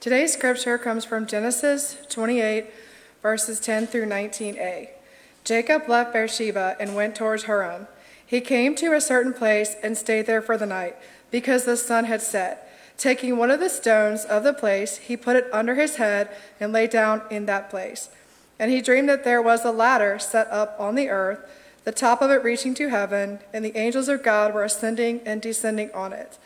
Today's scripture comes from Genesis 28, verses 10 through 19a. Jacob left Beersheba and went towards Haran. He came to a certain place and stayed there for the night, because the sun had set. Taking one of the stones of the place, he put it under his head and lay down in that place. And he dreamed that there was a ladder set up on the earth, the top of it reaching to heaven, and the angels of God were ascending and descending on it.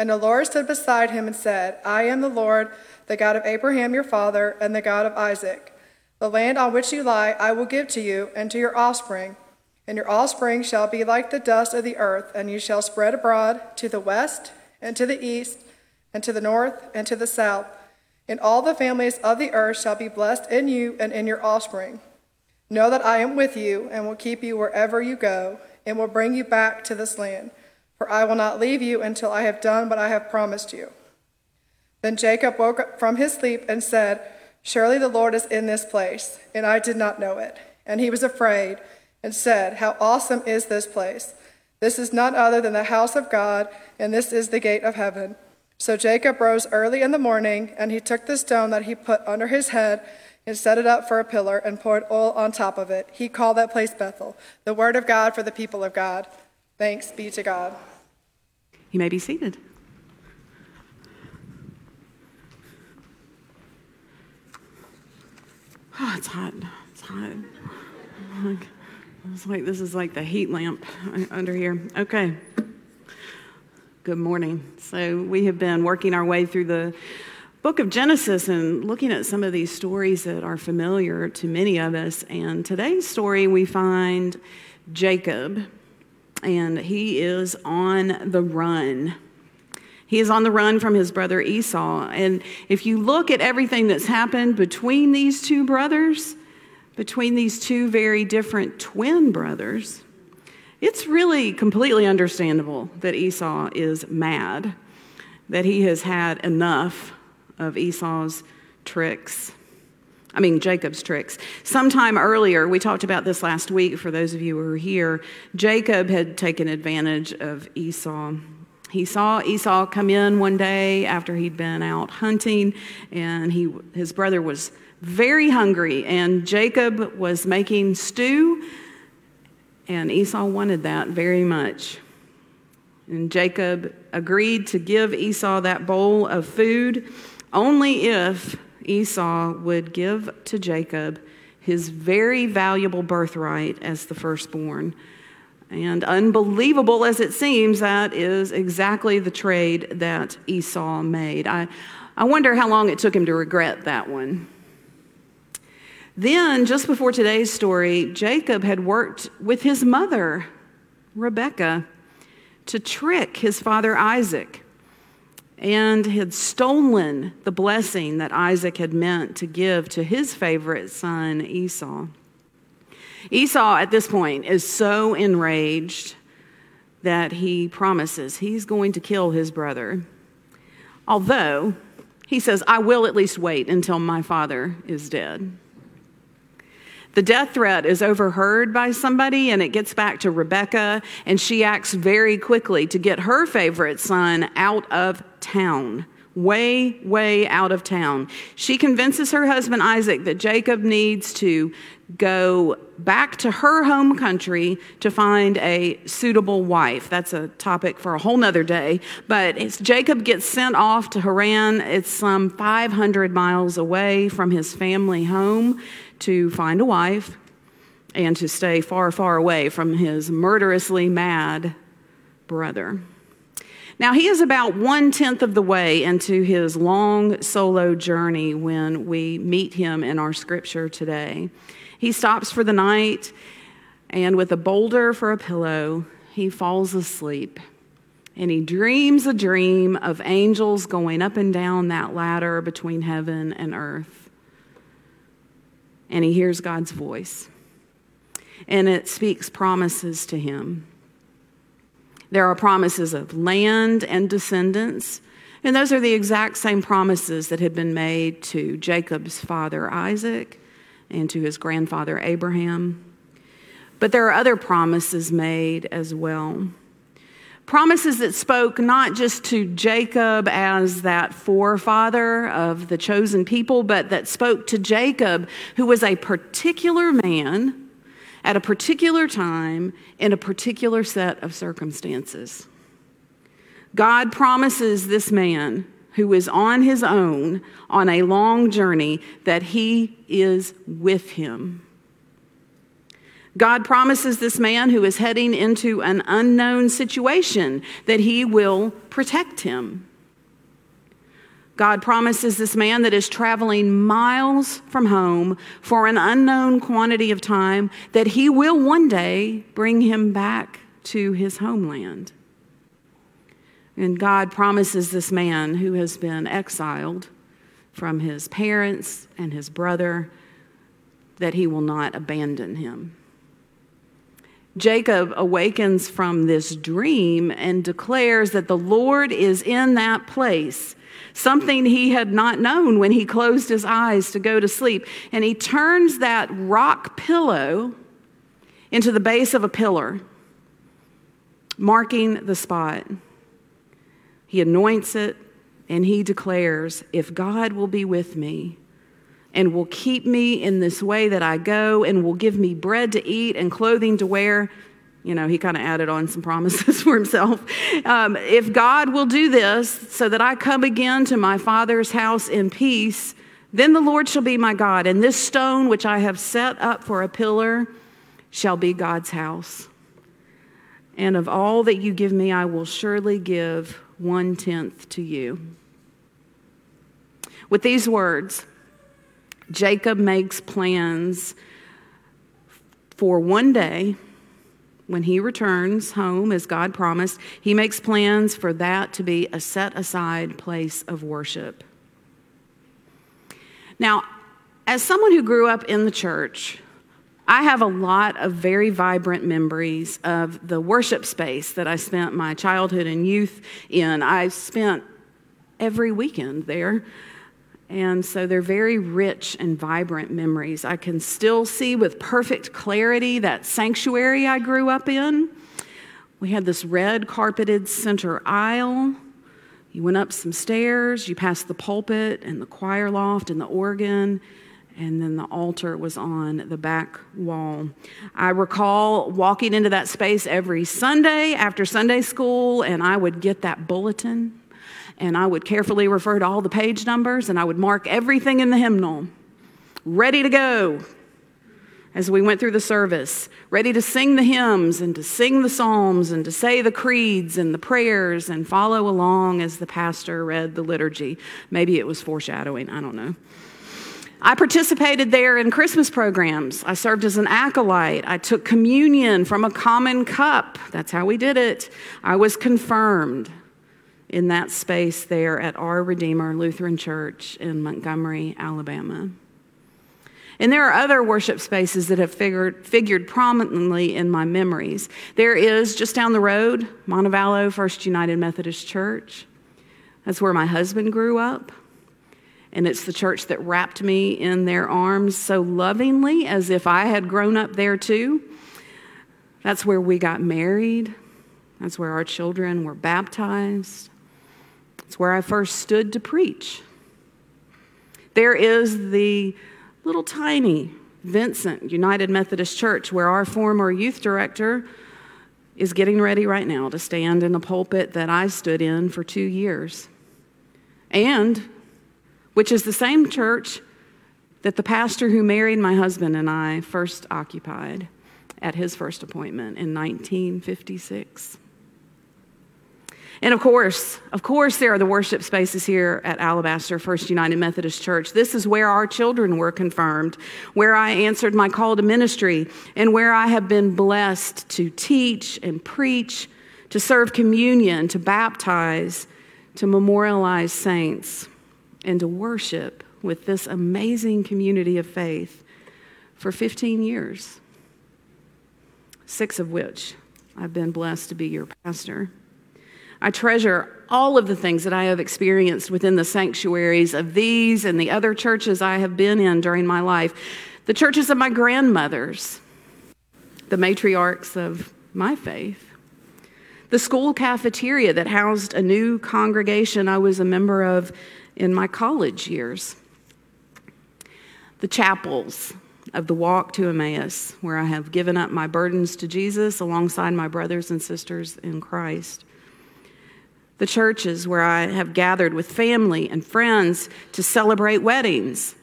And the Lord stood beside him and said, I am the Lord, the God of Abraham your father, and the God of Isaac. The land on which you lie I will give to you and to your offspring, and your offspring shall be like the dust of the earth, and you shall spread abroad to the west and to the east and to the north and to the south. And all the families of the earth shall be blessed in you and in your offspring. Know that I am with you and will keep you wherever you go, and will bring you back to this land for I will not leave you until I have done what I have promised you. Then Jacob woke up from his sleep and said, Surely the Lord is in this place, and I did not know it. And he was afraid and said, How awesome is this place! This is none other than the house of God, and this is the gate of heaven. So Jacob rose early in the morning, and he took the stone that he put under his head and set it up for a pillar and poured oil on top of it. He called that place Bethel, the word of God for the people of God. Thanks be to God. You may be seated. Oh, it's hot. It's hot. It's like this is like the heat lamp under here. Okay. Good morning. So, we have been working our way through the book of Genesis and looking at some of these stories that are familiar to many of us. And today's story, we find Jacob and he is on the run. He is on the run from his brother Esau. And if you look at everything that's happened between these two brothers, between these two very different twin brothers, it's really completely understandable that Esau is mad, that he has had enough of Esau's tricks I mean, Jacob's tricks. Sometime earlier, we talked about this last week for those of you who were here. Jacob had taken advantage of Esau. He saw Esau come in one day after he'd been out hunting, and he, his brother was very hungry, and Jacob was making stew, and Esau wanted that very much. And Jacob agreed to give Esau that bowl of food only if Esau would give to Jacob his very valuable birthright as the firstborn. And unbelievable as it seems, that is exactly the trade that Esau made. I, I wonder how long it took him to regret that one. Then, just before today's story, Jacob had worked with his mother, Rebekah, to trick his father Isaac and had stolen the blessing that Isaac had meant to give to his favorite son, Esau. Esau, at this point, is so enraged that he promises he's going to kill his brother. Although he says, I will at least wait until my father is dead. The death threat is overheard by somebody, and it gets back to Rebecca, and she acts very quickly to get her favorite son out of town. Way, way out of town. She convinces her husband Isaac that Jacob needs to go back to her home country to find a suitable wife. That's a topic for a whole nother day. But Jacob gets sent off to Haran. It's some 500 miles away from his family home to find a wife and to stay far, far away from his murderously mad brother. Now, he is about one tenth of the way into his long solo journey when we meet him in our scripture today. He stops for the night, and with a boulder for a pillow, he falls asleep. And he dreams a dream of angels going up and down that ladder between heaven and earth and he hears God's voice. And it speaks promises to him. There are promises of land and descendants, and those are the exact same promises that had been made to Jacob's father Isaac and to his grandfather Abraham. But there are other promises made as well. Promises that spoke not just to Jacob as that forefather of the chosen people, but that spoke to Jacob, who was a particular man at a particular time in a particular set of circumstances. God promises this man who is on his own on a long journey that he is with him. God promises this man who is heading into an unknown situation that he will protect him. God promises this man that is traveling miles from home for an unknown quantity of time that he will one day bring him back to his homeland. And God promises this man who has been exiled from his parents and his brother that he will not abandon him. Jacob awakens from this dream and declares that the Lord is in that place, something he had not known when he closed his eyes to go to sleep. And he turns that rock pillow into the base of a pillar, marking the spot. He anoints it and he declares, If God will be with me, and will keep me in this way that I go and will give me bread to eat and clothing to wear. You know, he kind of added on some promises for himself. Um, if God will do this so that I come again to my father's house in peace, then the Lord shall be my God, and this stone which I have set up for a pillar shall be God's house. And of all that you give me, I will surely give one tenth to you. With these words, Jacob makes plans for one day when he returns home as God promised. He makes plans for that to be a set aside place of worship. Now, as someone who grew up in the church, I have a lot of very vibrant memories of the worship space that I spent my childhood and youth in. I spent every weekend there. And so they're very rich and vibrant memories. I can still see with perfect clarity that sanctuary I grew up in. We had this red carpeted center aisle. You went up some stairs, you passed the pulpit and the choir loft and the organ, and then the altar was on the back wall. I recall walking into that space every Sunday after Sunday school, and I would get that bulletin and I would carefully refer to all the page numbers and I would mark everything in the hymnal ready to go as we went through the service, ready to sing the hymns and to sing the psalms and to say the creeds and the prayers and follow along as the pastor read the liturgy. Maybe it was foreshadowing, I don't know. I participated there in Christmas programs. I served as an acolyte. I took communion from a common cup. That's how we did it. I was confirmed in that space there at Our Redeemer Lutheran Church in Montgomery, Alabama. And there are other worship spaces that have figured, figured prominently in my memories. There is just down the road, Montevallo First United Methodist Church. That's where my husband grew up. And it's the church that wrapped me in their arms so lovingly as if I had grown up there too. That's where we got married. That's where our children were baptized. It's where I first stood to preach. There is the little tiny Vincent United Methodist Church where our former youth director is getting ready right now to stand in the pulpit that I stood in for two years. And which is the same church that the pastor who married my husband and I first occupied at his first appointment in 1956. And of course, of course, there are the worship spaces here at Alabaster First United Methodist Church. This is where our children were confirmed, where I answered my call to ministry, and where I have been blessed to teach and preach, to serve communion, to baptize, to memorialize saints, and to worship with this amazing community of faith for 15 years, six of which I've been blessed to be your pastor. I treasure all of the things that I have experienced within the sanctuaries of these and the other churches I have been in during my life. The churches of my grandmothers, the matriarchs of my faith, the school cafeteria that housed a new congregation I was a member of in my college years, the chapels of the walk to Emmaus, where I have given up my burdens to Jesus alongside my brothers and sisters in Christ. The churches where I have gathered with family and friends to celebrate weddings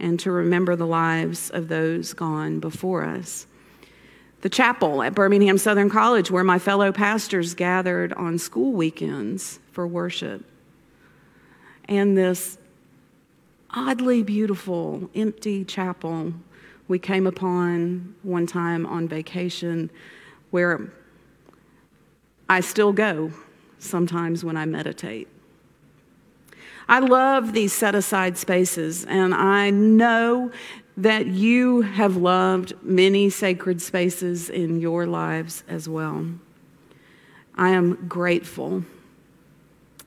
and to remember the lives of those gone before us. The chapel at Birmingham Southern College, where my fellow pastors gathered on school weekends for worship, and this oddly beautiful, empty chapel we came upon one time on vacation where I still go sometimes when I meditate. I love these set aside spaces, and I know that you have loved many sacred spaces in your lives as well. I am grateful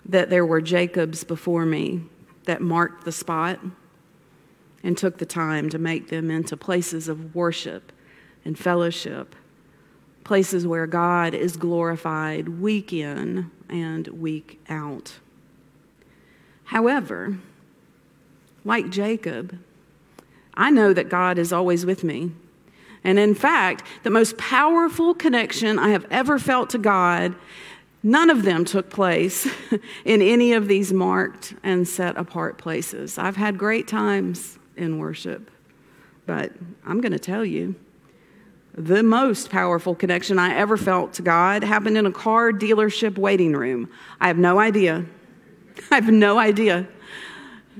that there were Jacobs before me that marked the spot and took the time to make them into places of worship and fellowship, places where God is glorified week in and week out. However, like Jacob, I know that God is always with me. And in fact, the most powerful connection I have ever felt to God, none of them took place in any of these marked and set apart places. I've had great times in worship, but I'm going to tell you the most powerful connection I ever felt to God happened in a car dealership waiting room. I have no idea. I have no idea.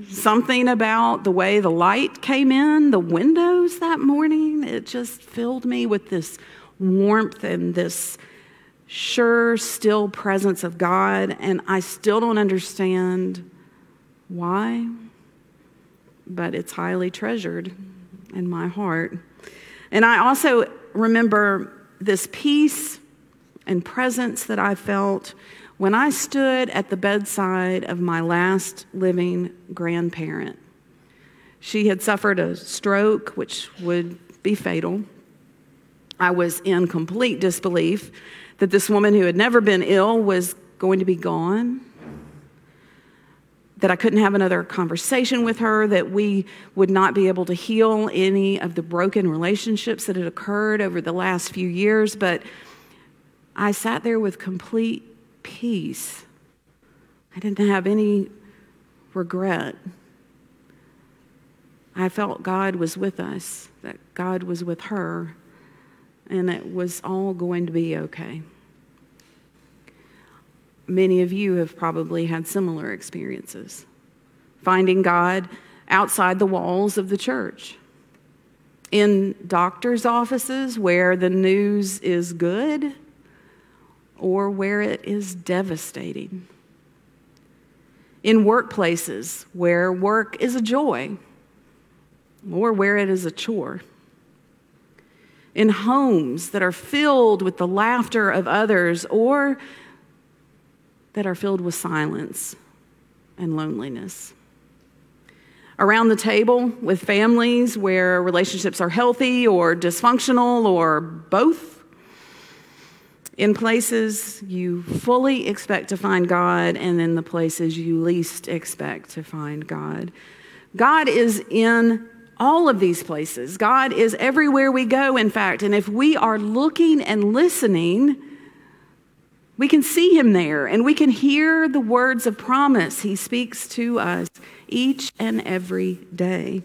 Something about the way the light came in the windows that morning, it just filled me with this warmth and this sure, still presence of God. And I still don't understand why, but it's highly treasured in my heart. And I also remember this peace and presence that I felt when I stood at the bedside of my last living grandparent, she had suffered a stroke, which would be fatal. I was in complete disbelief that this woman who had never been ill was going to be gone, that I couldn't have another conversation with her, that we would not be able to heal any of the broken relationships that had occurred over the last few years. But I sat there with complete peace. I didn't have any regret. I felt God was with us, that God was with her, and it was all going to be okay. Many of you have probably had similar experiences, finding God outside the walls of the church, in doctors' offices where the news is good or where it is devastating. In workplaces where work is a joy or where it is a chore. In homes that are filled with the laughter of others or that are filled with silence and loneliness. Around the table with families where relationships are healthy or dysfunctional or both in places you fully expect to find God, and in the places you least expect to find God. God is in all of these places. God is everywhere we go, in fact. And if we are looking and listening, we can see him there and we can hear the words of promise he speaks to us each and every day.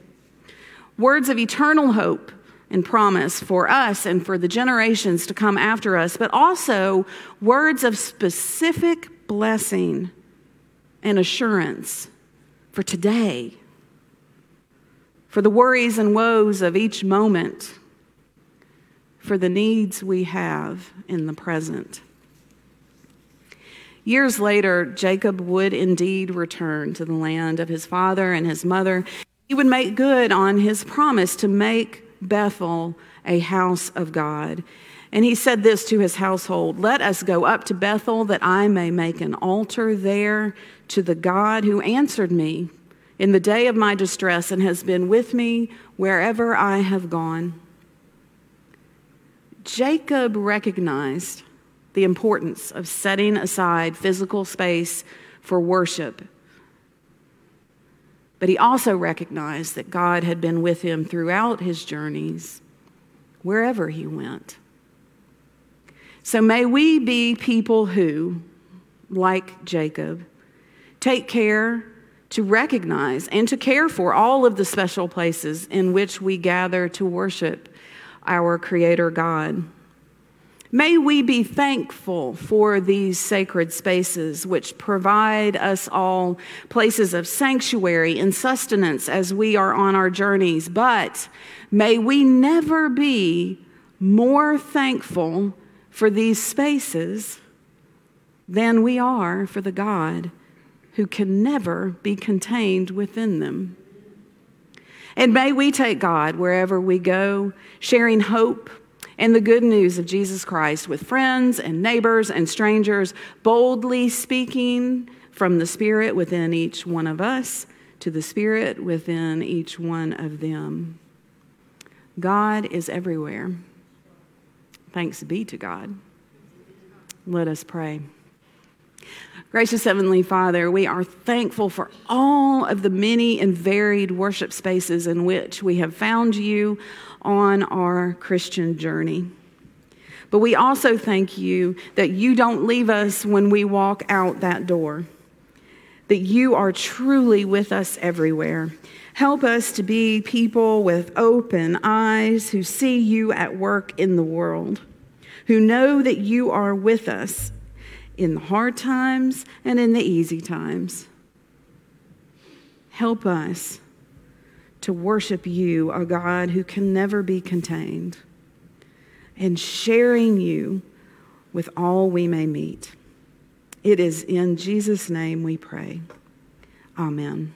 Words of eternal hope and promise for us and for the generations to come after us, but also words of specific blessing and assurance for today, for the worries and woes of each moment, for the needs we have in the present. Years later, Jacob would indeed return to the land of his father and his mother. He would make good on his promise to make Bethel a house of God. And he said this to his household Let us go up to Bethel that I may make an altar there to the God who answered me in the day of my distress and has been with me wherever I have gone. Jacob recognized the importance of setting aside physical space for worship. But he also recognized that God had been with him throughout his journeys, wherever he went. So may we be people who, like Jacob, take care to recognize and to care for all of the special places in which we gather to worship our Creator God. May we be thankful for these sacred spaces which provide us all places of sanctuary and sustenance as we are on our journeys, but may we never be more thankful for these spaces than we are for the God who can never be contained within them. And may we take God wherever we go, sharing hope and the good news of Jesus Christ with friends and neighbors and strangers, boldly speaking from the Spirit within each one of us to the Spirit within each one of them. God is everywhere. Thanks be to God. Let us pray. Gracious Heavenly Father, we are thankful for all of the many and varied worship spaces in which we have found you on our Christian journey. But we also thank you that you don't leave us when we walk out that door, that you are truly with us everywhere. Help us to be people with open eyes who see you at work in the world, who know that you are with us in the hard times and in the easy times. Help us to worship you, a God who can never be contained, and sharing you with all we may meet. It is in Jesus' name we pray. Amen.